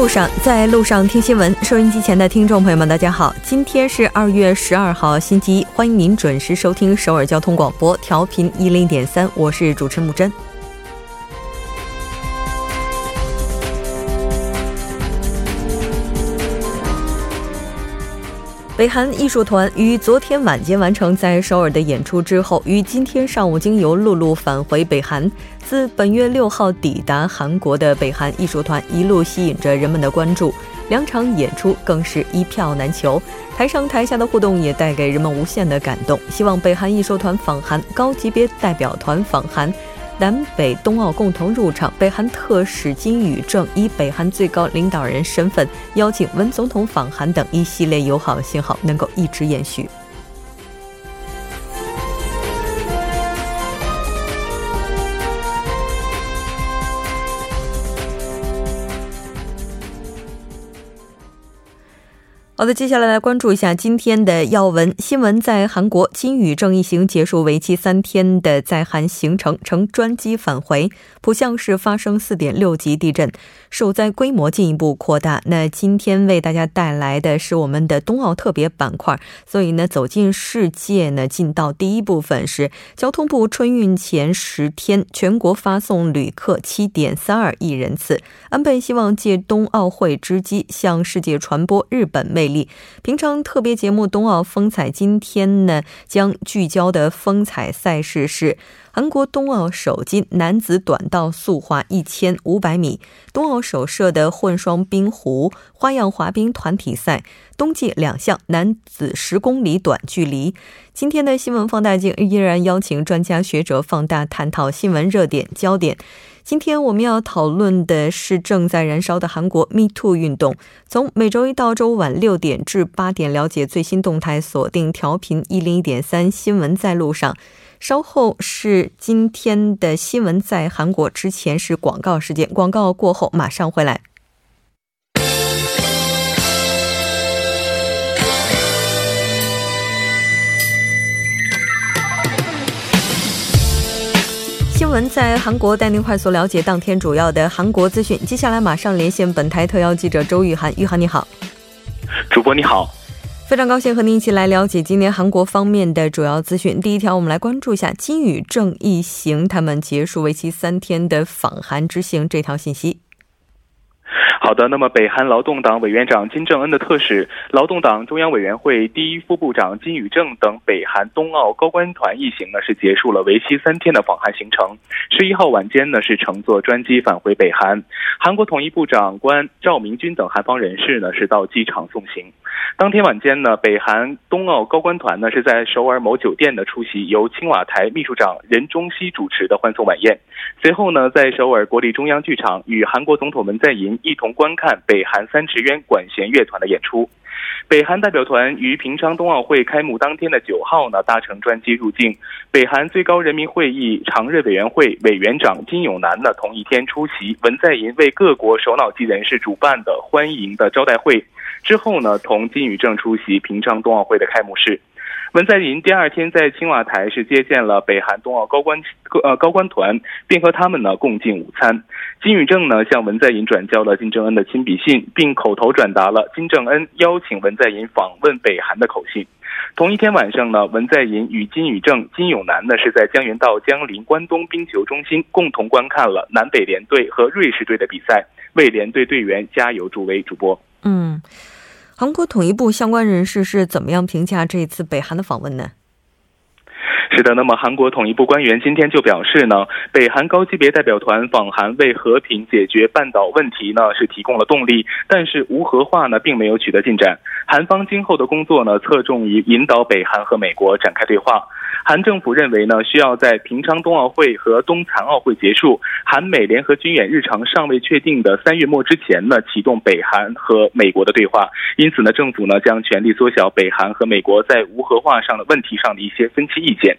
路上，在路上听新闻。收音机前的听众朋友们，大家好，今天是二月十二号，星期一，欢迎您准时收听首尔交通广播，调频一零点三，我是主持木真。北韩艺术团于昨天晚间完成在首尔的演出之后，于今天上午经由陆路返回北韩。自本月六号抵达韩国的北韩艺术团一路吸引着人们的关注，两场演出更是一票难求，台上台下的互动也带给人们无限的感动。希望北韩艺术团访韩，高级别代表团访韩。南北冬奥共同入场，北韩特使金宇正以北韩最高领导人身份邀请文总统访韩等一系列友好信号能够一直延续。好的，接下来来关注一下今天的要闻新闻。在韩国，金宇正一行结束为期三天的在韩行程，乘专机返回。浦项市发生四点六级地震，受灾规模进一步扩大。那今天为大家带来的是我们的冬奥特别板块，所以呢，走进世界呢，进到第一部分是交通部春运前十天，全国发送旅客七点三二亿人次。安倍希望借冬奥会之机向世界传播日本魅。平常特别节目《冬奥风采》今天呢，将聚焦的风采赛事是韩国冬奥首金男子短道速滑一千五百米，冬奥首设的混双冰壶花样滑冰团体赛，冬季两项男子十公里短距离。今天的新闻放大镜依然邀请专家学者放大探讨新闻热点焦点。今天我们要讨论的是正在燃烧的韩国 Me Too 运动。从每周一到周五晚六点至八点，了解最新动态，锁定调频一零一点三新闻在路上。稍后是今天的新闻在韩国，之前是广告时间，广告过后马上回来。闻在韩国带您快速了解当天主要的韩国资讯。接下来马上连线本台特邀记者周玉涵，玉涵你好，主播你好，非常高兴和您一起来了解今年韩国方面的主要资讯。第一条，我们来关注一下金宇正一行他们结束为期三天的访韩之行这条信息。好的，那么北韩劳动党委员长金正恩的特使、劳动党中央委员会第一副部长金宇正等北韩冬奥高官团一行呢，是结束了为期三天的访韩行程。十一号晚间呢，是乘坐专机返回北韩。韩国统一部长官赵明军等韩方人士呢，是到机场送行。当天晚间呢，北韩冬奥高官团呢，是在首尔某酒店的出席由青瓦台秘书长任中熙主持的欢送晚宴。随后呢，在首尔国立中央剧场与韩国总统文在寅一同观看北韩三池渊管弦乐团的演出。北韩代表团于平昌冬奥会开幕当天的九号呢，搭乘专机入境。北韩最高人民会议常任委员会委员长金永南呢，同一天出席文在寅为各国首脑级人士主办的欢迎的招待会。之后呢，同金宇正出席平昌冬奥会的开幕式。文在寅第二天在青瓦台是接见了北韩冬奥高官呃高官团，并和他们呢共进午餐。金宇正呢向文在寅转交了金正恩的亲笔信，并口头转达了金正恩邀请文在寅访问北韩的口信。同一天晚上呢，文在寅与金宇正、金永南呢是在江原道江陵关东冰球中心共同观看了南北联队和瑞士队的比赛，为联队队员加油助威。主播，嗯。韩国统一部相关人士是怎么样评价这一次北韩的访问呢？是的，那么韩国统一部官员今天就表示呢，北韩高级别代表团访韩为和平解决半岛问题呢是提供了动力，但是无核化呢并没有取得进展。韩方今后的工作呢侧重于引导北韩和美国展开对话。韩政府认为呢，需要在平昌冬奥会和冬残奥会结束、韩美联合军演日常尚未确定的三月末之前呢，启动北韩和美国的对话。因此呢，政府呢将全力缩小北韩和美国在无核化上的问题上的一些分歧意见。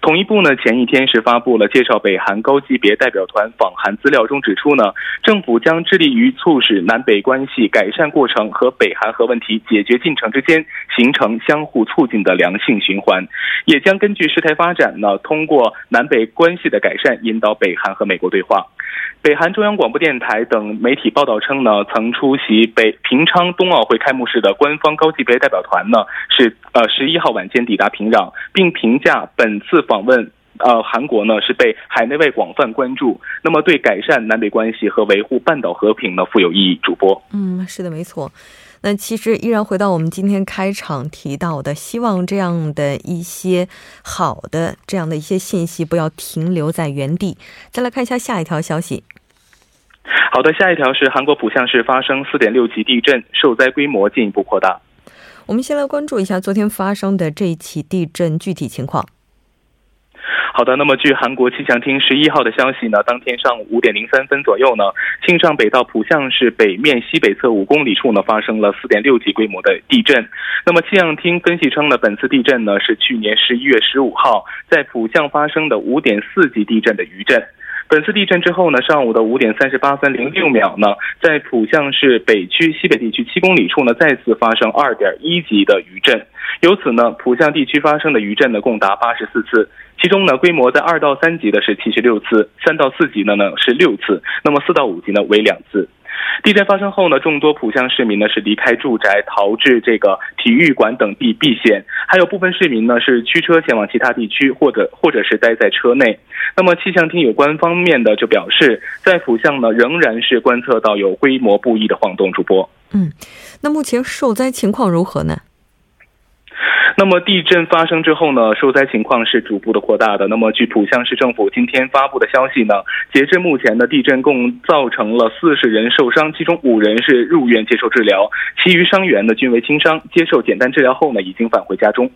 统一部呢前一天是发布了介绍北韩高级别代表团访韩资料中指出呢，政府将致力于促使南北关系改善过程和北韩核问题解决进程之间形成相互促进的良性循环，也将根据。事态发展呢，通过南北关系的改善，引导北韩和美国对话。北韩中央广播电台等媒体报道称呢，曾出席北平昌冬奥会开幕式的官方高级别代表团呢，是呃十一号晚间抵达平壤，并评价本次访问。呃，韩国呢是被海内外广泛关注，那么对改善南北关系和维护半岛和平呢富有意义。主播，嗯，是的，没错。那其实依然回到我们今天开场提到的，希望这样的一些好的这样的一些信息不要停留在原地。再来看一下下一条消息。好的，下一条是韩国浦项市发生四点六级地震，受灾规模进一步扩大。我们先来关注一下昨天发生的这一起地震具体情况。好的，那么据韩国气象厅十一号的消息呢，当天上午五点零三分左右呢，庆尚北道浦项市北面西北侧五公里处呢发生了四点六级规模的地震。那么气象厅分析称呢，本次地震呢是去年十一月十五号在浦项发生的五点四级地震的余震。本次地震之后呢，上午的五点三十八分零六秒呢，在浦项市北区西北地区七公里处呢再次发生二点一级的余震。由此呢，浦项地区发生的余震呢共达八十四次。其中呢，规模在二到三级的是七十六次，三到四级的呢是六次，那么四到五级呢为两次。地震发生后呢，众多浦项市民呢是离开住宅，逃至这个体育馆等地避险，还有部分市民呢是驱车前往其他地区，或者或者是待在车内。那么气象厅有关方面的就表示，在浦项呢仍然是观测到有规模不一的晃动。主播，嗯，那目前受灾情况如何呢？那么地震发生之后呢，受灾情况是逐步的扩大的。那么据浦项市政府今天发布的消息呢，截至目前的地震共造成了四十人受伤，其中五人是入院接受治疗，其余伤员呢均为轻伤，接受简单治疗后呢已经返回家中。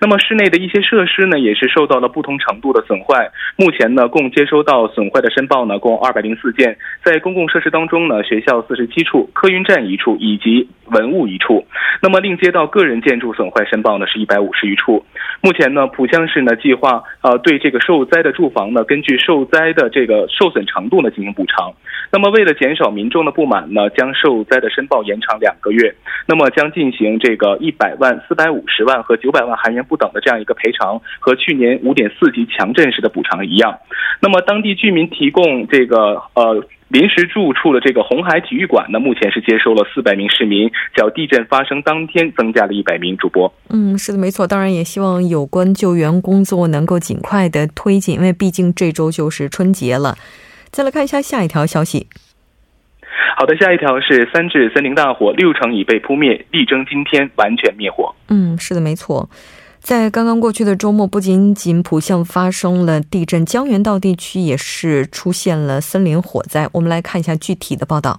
那么室内的一些设施呢也是受到了不同程度的损坏。目前呢共接收到损坏的申报呢共二百零四件，在公共设施当中呢，学校四十七处，客运站一处以及文物一处。那么另接到个人建筑损坏申报呢是。一百五十余处，目前呢，浦项市呢计划呃对这个受灾的住房呢，根据受灾的这个受损程度呢进行补偿。那么为了减少民众的不满呢，将受灾的申报延长两个月。那么将进行这个一百万、四百五十万和九百万韩元不等的这样一个赔偿，和去年五点四级强震时的补偿一样。那么当地居民提供这个呃。临时住处的这个红海体育馆呢，目前是接收了四百名市民，较地震发生当天增加了一百名主播。嗯，是的，没错。当然也希望有关救援工作能够尽快的推进，因为毕竟这周就是春节了。再来看一下下一条消息。好的，下一条是三至森林大火，六成已被扑灭，力争今天完全灭火。嗯，是的，没错。在刚刚过去的周末，不仅仅浦项发生了地震，江原道地区也是出现了森林火灾。我们来看一下具体的报道。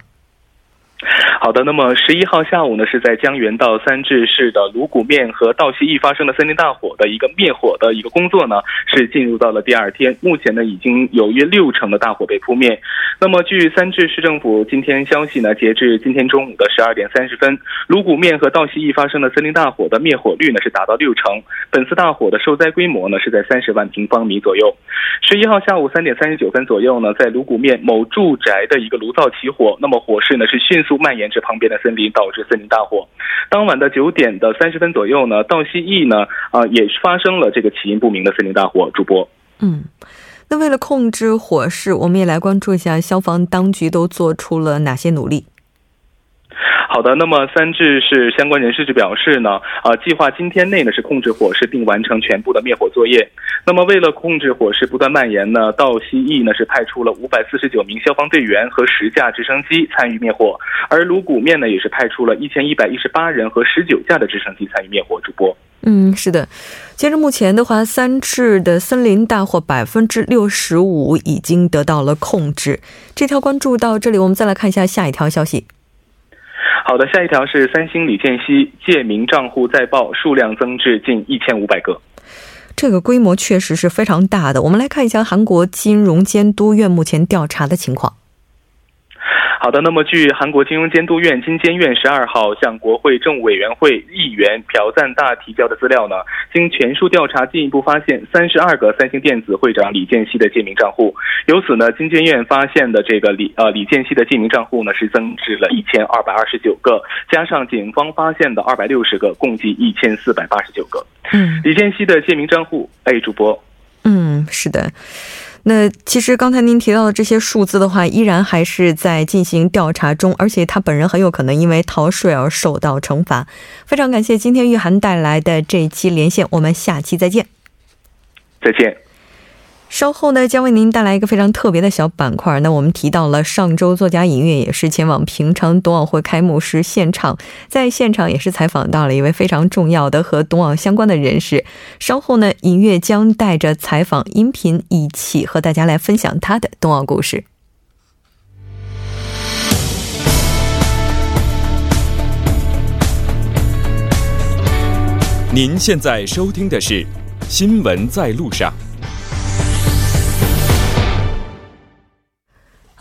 好的，那么十一号下午呢，是在江原道三治市的鲁谷面和道西驿发生的森林大火的一个灭火的一个工作呢，是进入到了第二天。目前呢，已经有约六成的大火被扑灭。那么，据三治市政府今天消息呢，截至今天中午的十二点三十分，鲁谷面和道西驿发生的森林大火的灭火率呢是达到六成。本次大火的受灾规模呢是在三十万平方米左右。十一号下午三点三十九分左右呢，在鲁谷面某住宅的一个炉灶起火，那么火势呢是迅速蔓延至。旁边的森林导致森林大火。当晚的九点的三十分左右呢，道西驿呢啊也发生了这个起因不明的森林大火。主播，嗯，那为了控制火势，我们也来关注一下消防当局都做出了哪些努力。好的，那么三治市相关人士就表示呢，啊，计划今天内呢是控制火势并完成全部的灭火作业。那么为了控制火势不断蔓延呢，道西驿呢是派出了五百四十九名消防队员和十架直升机参与灭火，而鲁谷面呢也是派出了一千一百一十八人和十九架的直升机参与灭火。主播，嗯，是的。截至目前的话，三治的森林大火百分之六十五已经得到了控制。这条关注到这里，我们再来看一下下一条消息。好的，下一条是三星李健熙借名账户再爆数量增至近一千五百个，这个规模确实是非常大的。我们来看一下韩国金融监督院目前调查的情况。好的，那么据韩国金融监督院金监院十二号向国会政务委员会议员朴赞大提交的资料呢，经全数调查，进一步发现三十二个三星电子会长李健熙的借名账户。由此呢，金监院发现的这个李呃李健熙的借名账户呢是增至了一千二百二十九个，加上警方发现的二百六十个，共计一千四百八十九个。嗯，李健熙的借名账户，哎，主播，嗯，是的。那其实刚才您提到的这些数字的话，依然还是在进行调查中，而且他本人很有可能因为逃税而受到惩罚。非常感谢今天玉涵带来的这一期连线，我们下期再见。再见。稍后呢，将为您带来一个非常特别的小板块。那我们提到了上周作家尹月也是前往平昌冬奥会开幕式现场，在现场也是采访到了一位非常重要的和冬奥相关的人士。稍后呢，尹月将带着采访音频一起和大家来分享他的冬奥故事。您现在收听的是《新闻在路上》。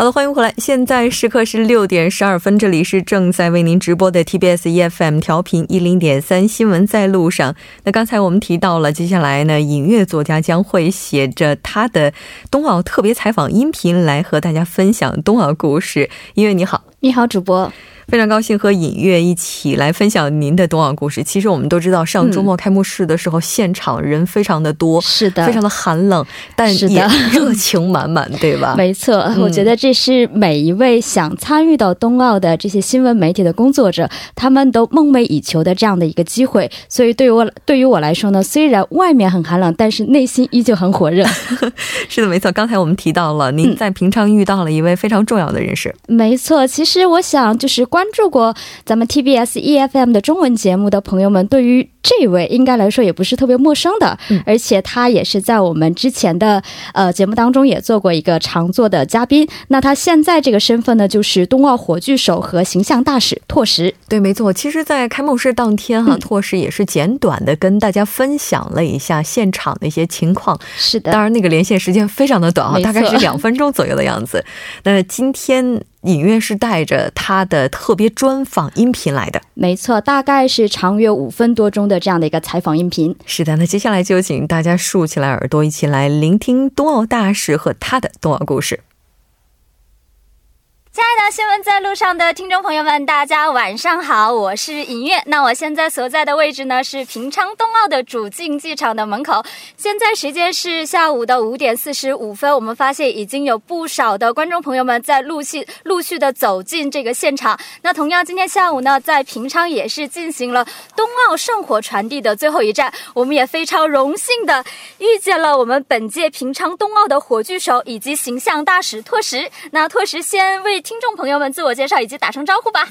好的，欢迎回来。现在时刻是六点十二分，这里是正在为您直播的 TBS EFM 调频一零点三新闻在路上。那刚才我们提到了，接下来呢，影乐作家将会写着他的冬奥特别采访音频来和大家分享冬奥故事。音乐你好，你好，主播。非常高兴和尹月一起来分享您的冬奥故事。其实我们都知道，上周末开幕式的时候，现场人非常的多，是的，非常的寒冷，但也 热情满满，对吧？没错，我觉得这是每一位想参与到冬奥的这些新闻媒体的工作者，他们都梦寐以求的这样的一个机会。所以对于我对于我来说呢，虽然外面很寒冷，但是内心依旧很火热。是的，没错。刚才我们提到了您在平昌遇到了一位非常重要的人士。没错，其实我想就是。关注过咱们 TBS EFM 的中文节目的朋友们，对于这位应该来说也不是特别陌生的，而且他也是在我们之前的呃节目当中也做过一个常做的嘉宾。那他现在这个身份呢，就是冬奥火炬手和形象大使拓石。对，没错。其实，在开幕式当天哈，拓石也是简短的跟大家分享了一下现场的一些情况。是的，当然那个连线时间非常的短哈，大概是两分钟左右的样子。那今天。尹月是带着他的特别专访音频来的，没错，大概是长约五分多钟的这样的一个采访音频。是的，那接下来就请大家竖起来耳朵，一起来聆听冬奥大使和他的冬奥故事。亲爱的新闻在路上的听众朋友们，大家晚上好，我是尹月。那我现在所在的位置呢是平昌冬奥的主竞技场的门口。现在时间是下午的五点四十五分。我们发现已经有不少的观众朋友们在陆续陆续的走进这个现场。那同样，今天下午呢，在平昌也是进行了冬奥圣火传递的最后一站。我们也非常荣幸的遇见了我们本届平昌冬奥的火炬手以及形象大使拓实。那拓实先为听众朋友们自我介绍以及打声招呼吧。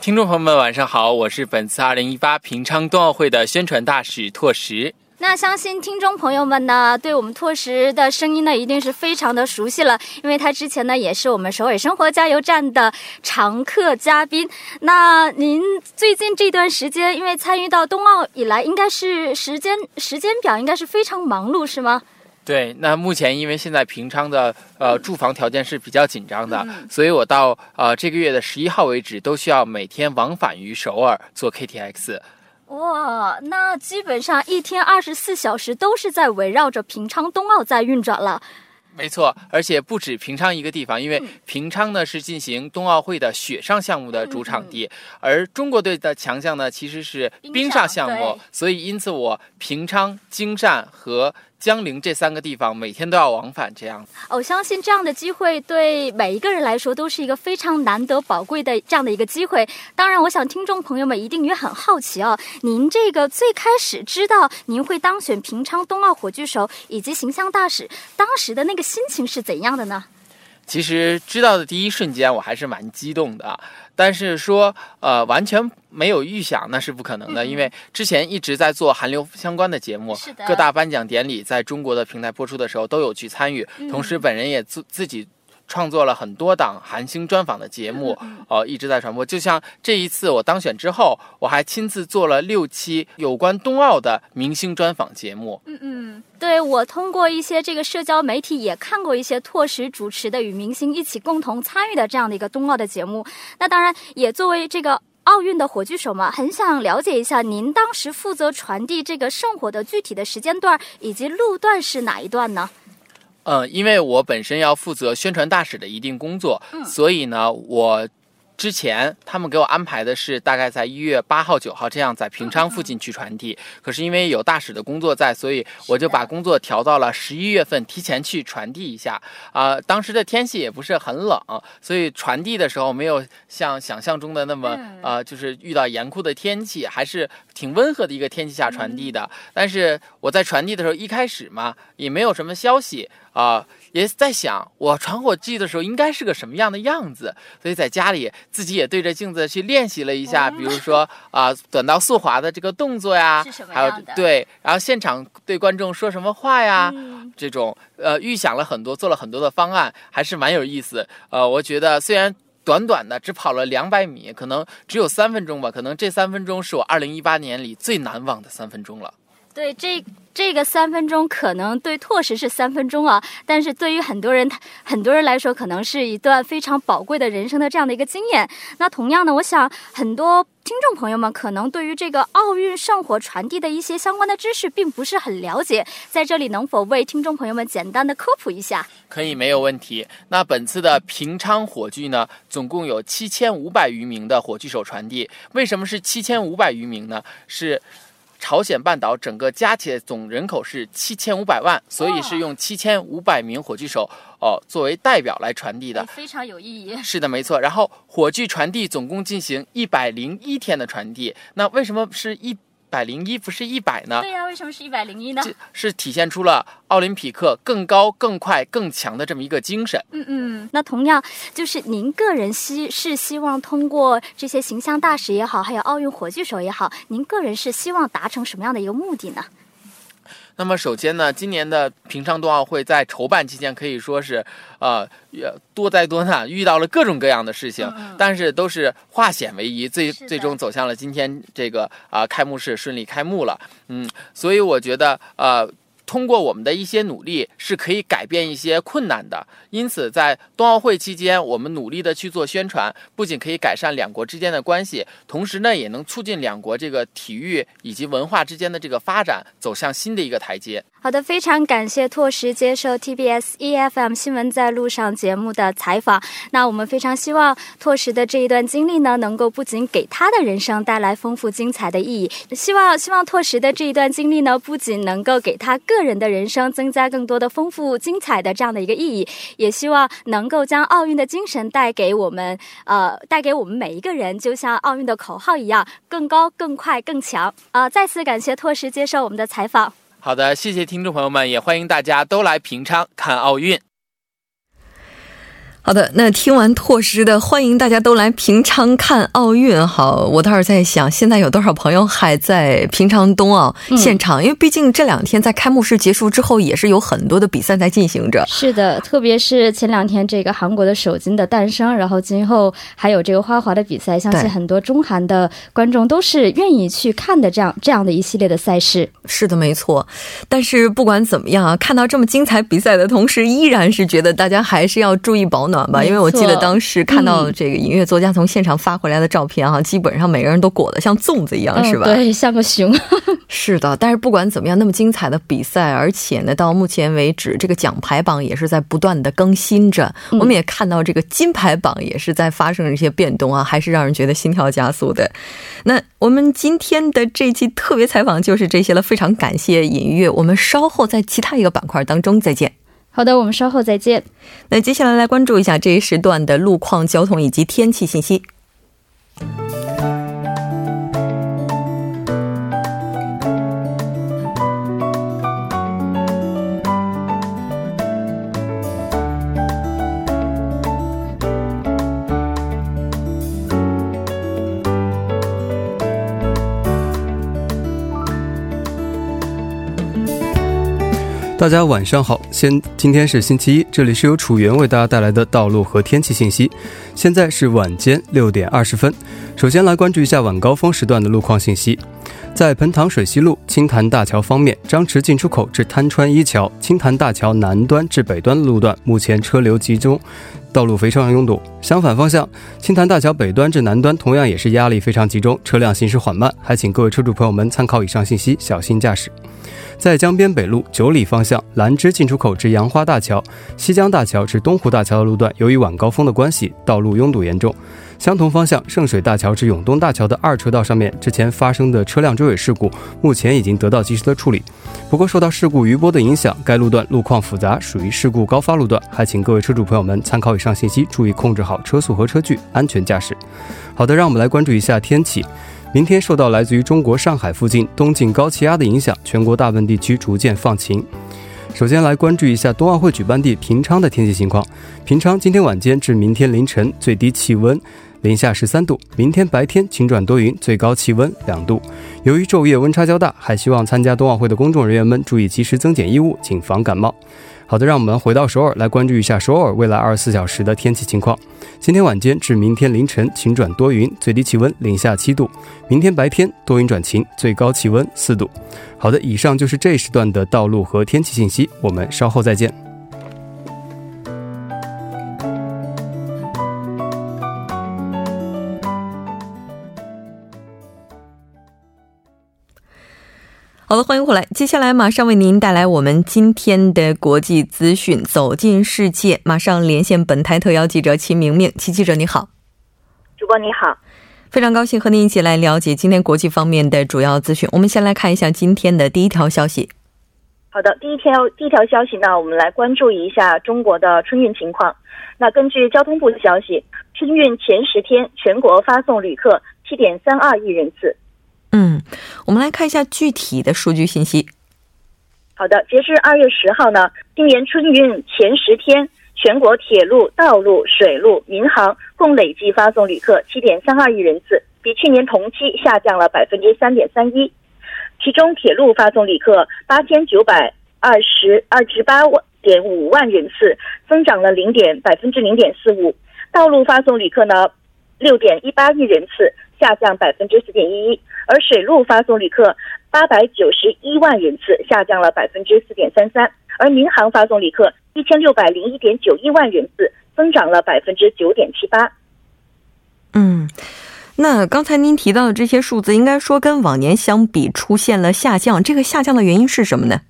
听众朋友们，晚上好，我是本次二零一八平昌冬奥会的宣传大使拓石。那相信听众朋友们呢，对我们拓石的声音呢，一定是非常的熟悉了，因为他之前呢，也是我们首尔生活加油站的常客嘉宾。那您最近这段时间，因为参与到冬奥以来，应该是时间时间表应该是非常忙碌，是吗？对，那目前因为现在平昌的呃住房条件是比较紧张的，所以我到呃这个月的十一号为止，都需要每天往返于首尔做 KTX。哇，那基本上一天二十四小时都是在围绕着平昌冬奥在运转了。没错，而且不止平昌一个地方，因为平昌呢是进行冬奥会的雪上项目的主场地，而中国队的强项呢其实是冰上项目，所以因此我平昌、京善和。江陵这三个地方每天都要往返，这样。我相信这样的机会对每一个人来说都是一个非常难得宝贵的这样的一个机会。当然，我想听众朋友们一定也很好奇哦，您这个最开始知道您会当选平昌冬奥火炬手以及形象大使，当时的那个心情是怎样的呢？其实知道的第一瞬间，我还是蛮激动的。但是说，呃，完全没有预想，那是不可能的，因为之前一直在做韩流相关的节目，各大颁奖典礼在中国的平台播出的时候都有去参与，同时本人也自自己。创作了很多档韩星专访的节目，呃，一直在传播。就像这一次我当选之后，我还亲自做了六期有关冬奥的明星专访节目。嗯嗯，对我通过一些这个社交媒体也看过一些拓实主持的与明星一起共同参与的这样的一个冬奥的节目。那当然也作为这个奥运的火炬手嘛，很想了解一下您当时负责传递这个圣火的具体的时间段以及路段是哪一段呢？嗯，因为我本身要负责宣传大使的一定工作，所以呢，我之前他们给我安排的是大概在一月八号、九号这样在平昌附近去传递，可是因为有大使的工作在，所以我就把工作调到了十一月份，提前去传递一下。啊，当时的天气也不是很冷，所以传递的时候没有像想象中的那么呃，就是遇到严酷的天气，还是挺温和的一个天气下传递的。但是我在传递的时候，一开始嘛，也没有什么消息啊。也在想，我传火炬的时候应该是个什么样的样子，所以在家里自己也对着镜子去练习了一下，比如说 啊，短道速滑的这个动作呀，还有对，然后现场对观众说什么话呀，这种呃预想了很多，做了很多的方案，还是蛮有意思。呃，我觉得虽然短短的只跑了两百米，可能只有三分钟吧，可能这三分钟是我二零一八年里最难忘的三分钟了。对这这个三分钟，可能对拓实是三分钟啊，但是对于很多人很多人来说，可能是一段非常宝贵的人生的这样的一个经验。那同样呢，我想很多听众朋友们可能对于这个奥运圣火传递的一些相关的知识并不是很了解，在这里能否为听众朋友们简单的科普一下？可以，没有问题。那本次的平昌火炬呢，总共有七千五百余名的火炬手传递。为什么是七千五百余名呢？是。朝鲜半岛整个加起来总人口是七千五百万，所以是用七千五百名火炬手哦作为代表来传递的，非常有意义。是的，没错。然后火炬传递总共进行一百零一天的传递，那为什么是一？百零一不是一百呢？对呀，为什么是一百零一呢？是体现出了奥林匹克更高、更快、更强的这么一个精神。嗯嗯，那同样就是您个人希是希望通过这些形象大使也好，还有奥运火炬手也好，您个人是希望达成什么样的一个目的呢？那么首先呢，今年的平昌冬奥会在筹办期间可以说是，呃，多灾多难，遇到了各种各样的事情，但是都是化险为夷，最最终走向了今天这个啊开幕式顺利开幕了。嗯，所以我觉得呃。通过我们的一些努力，是可以改变一些困难的。因此，在冬奥会期间，我们努力的去做宣传，不仅可以改善两国之间的关系，同时呢，也能促进两国这个体育以及文化之间的这个发展，走向新的一个台阶。好的，非常感谢拓实接受 TBS EFM 新闻在路上节目的采访。那我们非常希望拓实的这一段经历呢，能够不仅给他的人生带来丰富精彩的意义，希望希望拓实的这一段经历呢，不仅能够给他更个人的人生增加更多的丰富精彩的这样的一个意义，也希望能够将奥运的精神带给我们，呃，带给我们每一个人，就像奥运的口号一样，更高、更快、更强。啊，再次感谢拓实接受我们的采访。好的，谢谢听众朋友们，也欢迎大家都来平昌看奥运。好的，那听完拓师的，欢迎大家都来平昌看奥运。好，我倒是在想，现在有多少朋友还在平昌冬奥现场？因为毕竟这两天在开幕式结束之后，也是有很多的比赛在进行着。是的，特别是前两天这个韩国的首金的诞生，然后今后还有这个花滑的比赛，相信很多中韩的观众都是愿意去看的。这样这样的一系列的赛事，是的，没错。但是不管怎么样啊，看到这么精彩比赛的同时，依然是觉得大家还是要注意保暖。吧，因为我记得当时看到这个音乐作家从现场发回来的照片哈，基本上每个人都裹得像粽子一样，是吧？对，像个熊。是的，但是不管怎么样，那么精彩的比赛，而且呢，到目前为止，这个奖牌榜也是在不断的更新着。我们也看到这个金牌榜也是在发生一些变动啊，还是让人觉得心跳加速的。那我们今天的这期特别采访就是这些了，非常感谢尹月，我们稍后在其他一个板块当中再见。好的，我们稍后再见。那接下来来关注一下这一时段的路况、交通以及天气信息。大家晚上好，先今天是星期一，这里是由楚源为大家带来的道路和天气信息。现在是晚间六点二十分，首先来关注一下晚高峰时段的路况信息。在彭塘水西路青潭大桥方面，张池进出口至滩川一桥、青潭大桥南端至北端路段，目前车流集中，道路非常拥堵。相反方向，青潭大桥北端至南端同样也是压力非常集中，车辆行驶缓慢，还请各位车主朋友们参考以上信息，小心驾驶。在江边北路九里方向兰芝进出口至杨花大桥、西江大桥至东湖大桥的路段，由于晚高峰的关系，道路拥堵严重。相同方向圣水大桥至永东大桥的二车道上面，之前发生的车辆追尾事故，目前已经得到及时的处理。不过受到事故余波的影响，该路段路况复杂，属于事故高发路段，还请各位车主朋友们参考以上信息，注意控制好车速和车距，安全驾驶。好的，让我们来关注一下天气。明天受到来自于中国上海附近东进高气压的影响，全国大部分地区逐渐放晴。首先来关注一下冬奥会举办地平昌的天气情况。平昌今天晚间至明天凌晨最低气温零下十三度，明天白天晴转多云，最高气温两度。由于昼夜温差较大，还希望参加冬奥会的公众人员们注意及时增减衣物，谨防感冒。好的，让我们回到首尔来关注一下首尔未来二十四小时的天气情况。今天晚间至明天凌晨晴转多云，最低气温零下七度；明天白天多云转晴，最高气温四度。好的，以上就是这时段的道路和天气信息，我们稍后再见。好的，欢迎回来。接下来马上为您带来我们今天的国际资讯，走进世界。马上连线本台特邀记者齐明明，齐记者你好，主播你好，非常高兴和您一起来了解今天国际方面的主要资讯。我们先来看一下今天的第一条消息。好的，第一条第一条消息呢，我们来关注一下中国的春运情况。那根据交通部的消息，春运前十天全国发送旅客七点三二亿人次。我们来看一下具体的数据信息。好的，截至二月十号呢，今年春运前十天，全国铁路、道路、水路、民航共累计发送旅客七点三二亿人次，比去年同期下降了百分之三点三一。其中，铁路发送旅客八千九百二十二十八万点五万人次，增长了零点百分之零点四五；道路发送旅客呢，六点一八亿人次，下降百分之四点一一。而水路发送旅客八百九十一万人次，下降了百分之四点三三；而民航发送旅客一千六百零一点九一万人次，增长了百分之九点七八。嗯，那刚才您提到的这些数字，应该说跟往年相比出现了下降，这个下降的原因是什么呢？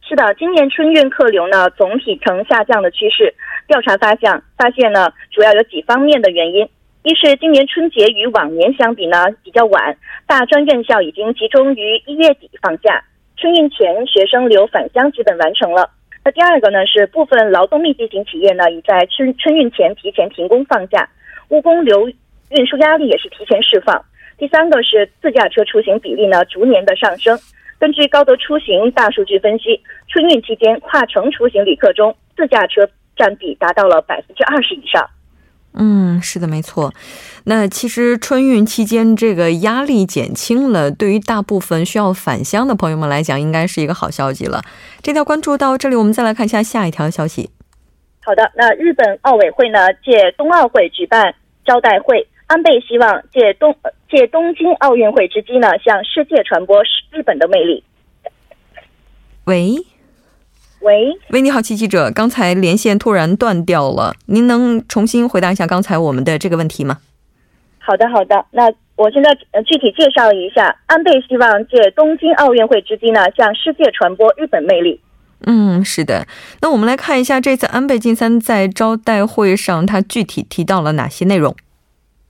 是的，今年春运客流呢总体呈下降的趋势。调查发现，发现呢主要有几方面的原因。一是今年春节与往年相比呢比较晚，大专院校已经集中于一月底放假，春运前学生流返乡基本完成了。那第二个呢是部分劳动密集型企业呢已在春春运前提前停工放假，务工流运输压力也是提前释放。第三个是自驾车出行比例呢逐年的上升。根据高德出行大数据分析，春运期间跨城出行旅客中自驾车占比达到了百分之二十以上。嗯，是的，没错。那其实春运期间这个压力减轻了，对于大部分需要返乡的朋友们来讲，应该是一个好消息了。这条关注到这里，我们再来看一下下一条消息。好的，那日本奥委会呢借冬奥会举办招待会，安倍希望借东借东京奥运会之机呢，向世界传播日本的魅力。喂。喂，喂，你好，齐记者，刚才连线突然断掉了，您能重新回答一下刚才我们的这个问题吗？好的，好的，那我现在呃具体介绍一下，安倍希望借东京奥运会之机呢，向世界传播日本魅力。嗯，是的，那我们来看一下这次安倍晋三在招待会上，他具体提到了哪些内容？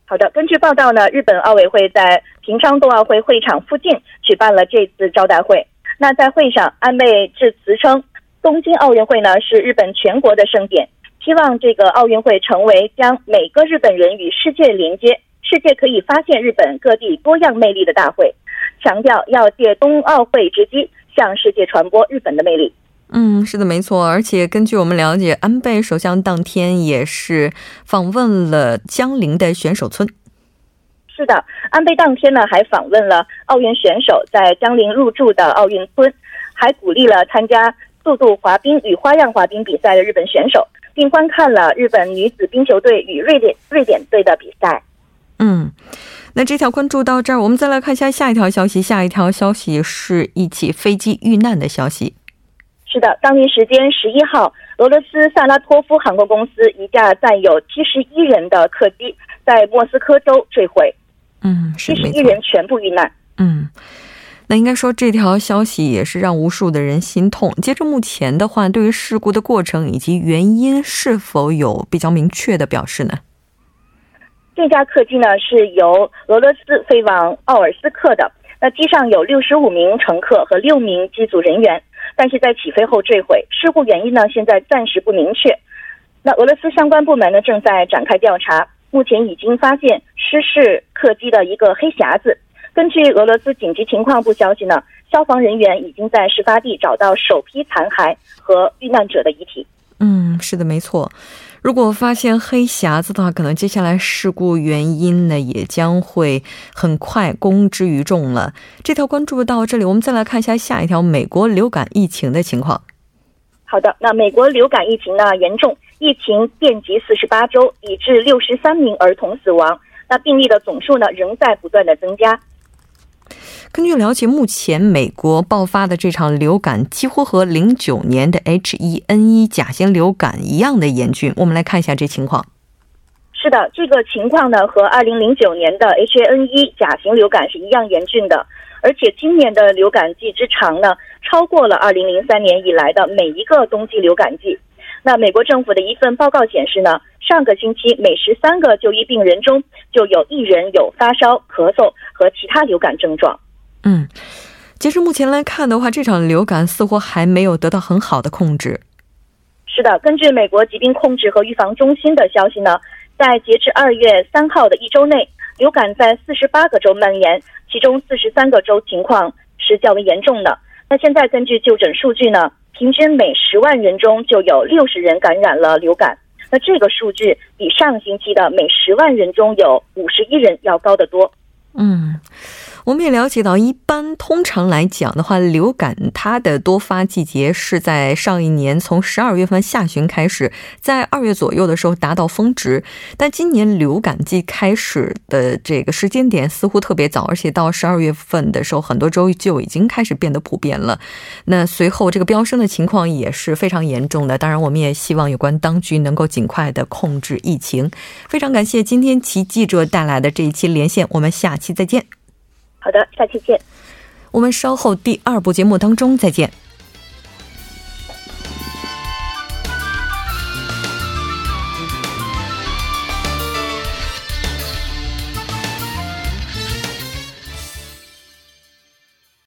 好的，根据报道呢，日本奥委会在平昌冬奥会会场附近举办了这次招待会。那在会上，安倍致辞称。东京奥运会呢是日本全国的盛典，希望这个奥运会成为将每个日本人与世界连接、世界可以发现日本各地多样魅力的大会。强调要借冬奥会之机向世界传播日本的魅力。嗯，是的，没错。而且根据我们了解，安倍首相当天也是访问了江陵的选手村。是的，安倍当天呢还访问了奥运选手在江陵入住的奥运村，还鼓励了参加。速度滑冰与花样滑冰比赛的日本选手，并观看了日本女子冰球队与瑞典瑞典队的比赛。嗯，那这条关注到这儿，我们再来看一下下一条消息。下一条消息是一起飞机遇难的消息。是的，当地时间十一号，俄罗斯萨拉托夫航空公司一架载有七十一人的客机在莫斯科州坠毁。嗯，七十一人全部遇难。嗯。那应该说，这条消息也是让无数的人心痛。截至目前的话，对于事故的过程以及原因，是否有比较明确的表示呢？这架客机呢是由俄罗斯飞往奥尔斯克的，那机上有六十五名乘客和六名机组人员，但是在起飞后坠毁，事故原因呢现在暂时不明确。那俄罗斯相关部门呢正在展开调查，目前已经发现失事客机的一个黑匣子。根据俄罗斯紧急情况部消息呢，消防人员已经在事发地找到首批残骸和遇难者的遗体。嗯，是的，没错。如果发现黑匣子的话，可能接下来事故原因呢也将会很快公之于众了。这条关注到这里，我们再来看一下下一条美国流感疫情的情况。好的，那美国流感疫情呢严重，疫情遍及四十八州，已致六十三名儿童死亡。那病例的总数呢仍在不断的增加。根据了解，目前美国爆发的这场流感几乎和零九年的 H1N1 甲型流感一样的严峻。我们来看一下这情况。是的，这个情况呢和二零零九年的 H1N1 甲型流感是一样严峻的，而且今年的流感季之长呢超过了二零零三年以来的每一个冬季流感季。那美国政府的一份报告显示呢，上个星期每十三个就医病人中就有一人有发烧、咳嗽和其他流感症状。嗯，截至目前来看的话，这场流感似乎还没有得到很好的控制。是的，根据美国疾病控制和预防中心的消息呢，在截至二月三号的一周内，流感在四十八个州蔓延，其中四十三个州情况是较为严重的。那现在根据就诊数据呢，平均每十万人中就有六十人感染了流感。那这个数据比上星期的每十万人中有五十一人要高得多。嗯。我们也了解到，一般通常来讲的话，流感它的多发季节是在上一年从十二月份下旬开始，在二月左右的时候达到峰值。但今年流感季开始的这个时间点似乎特别早，而且到十二月份的时候，很多州就已经开始变得普遍了。那随后这个飙升的情况也是非常严重的。当然，我们也希望有关当局能够尽快的控制疫情。非常感谢今天其记者带来的这一期连线，我们下期再见。好的，下期见。我们稍后第二部节目当中再见。